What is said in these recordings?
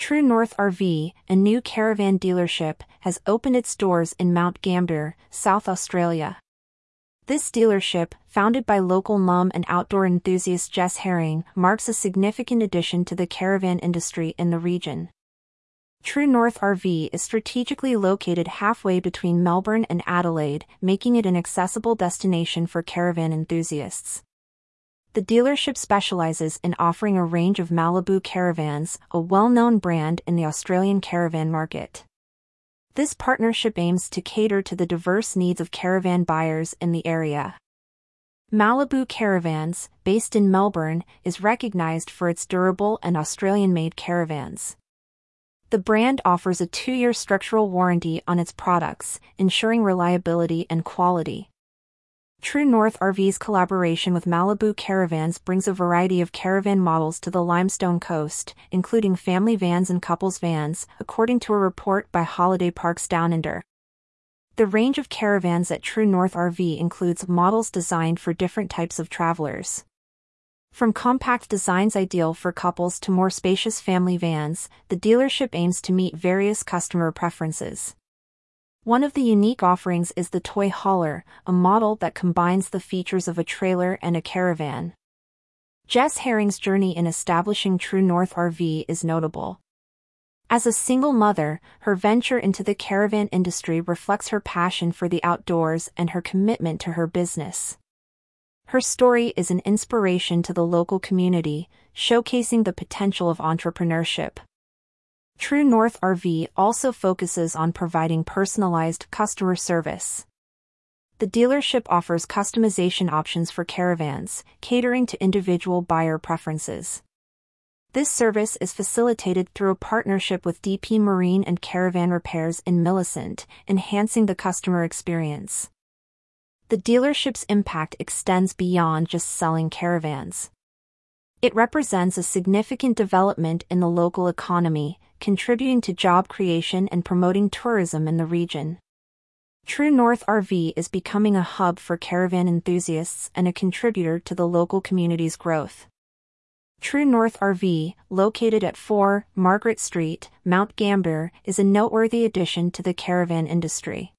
True North RV, a new caravan dealership, has opened its doors in Mount Gambier, South Australia. This dealership, founded by local mum and outdoor enthusiast Jess Herring, marks a significant addition to the caravan industry in the region. True North RV is strategically located halfway between Melbourne and Adelaide, making it an accessible destination for caravan enthusiasts. The dealership specializes in offering a range of Malibu caravans, a well-known brand in the Australian caravan market. This partnership aims to cater to the diverse needs of caravan buyers in the area. Malibu Caravans, based in Melbourne, is recognized for its durable and Australian-made caravans. The brand offers a two-year structural warranty on its products, ensuring reliability and quality. True North RV's collaboration with Malibu Caravans brings a variety of caravan models to the Limestone Coast, including family vans and couples vans, according to a report by Holiday Parks Down Under. The range of caravans at True North RV includes models designed for different types of travelers. From compact designs ideal for couples to more spacious family vans, the dealership aims to meet various customer preferences. One of the unique offerings is the Toy Hauler, a model that combines the features of a trailer and a caravan. Jess Herring's journey in establishing True North RV is notable. As a single mother, her venture into the caravan industry reflects her passion for the outdoors and her commitment to her business. Her story is an inspiration to the local community, showcasing the potential of entrepreneurship. True North RV also focuses on providing personalized customer service. The dealership offers customization options for caravans, catering to individual buyer preferences. This service is facilitated through a partnership with DP Marine and Caravan Repairs in Millicent, enhancing the customer experience. The dealership's impact extends beyond just selling caravans. It represents a significant development in the local economy, contributing to job creation and promoting tourism in the region. True North RV is becoming a hub for caravan enthusiasts and a contributor to the local community's growth. True North RV, located at 4 Margaret Street, Mount Gambier, is a noteworthy addition to the caravan industry.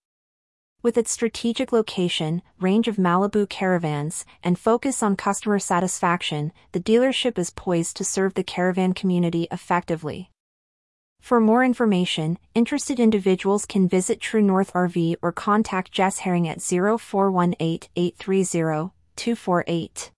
With its strategic location, range of Malibu caravans, and focus on customer satisfaction, the dealership is poised to serve the caravan community effectively. For more information, interested individuals can visit True North RV or contact Jess Herring at 0418 830 248.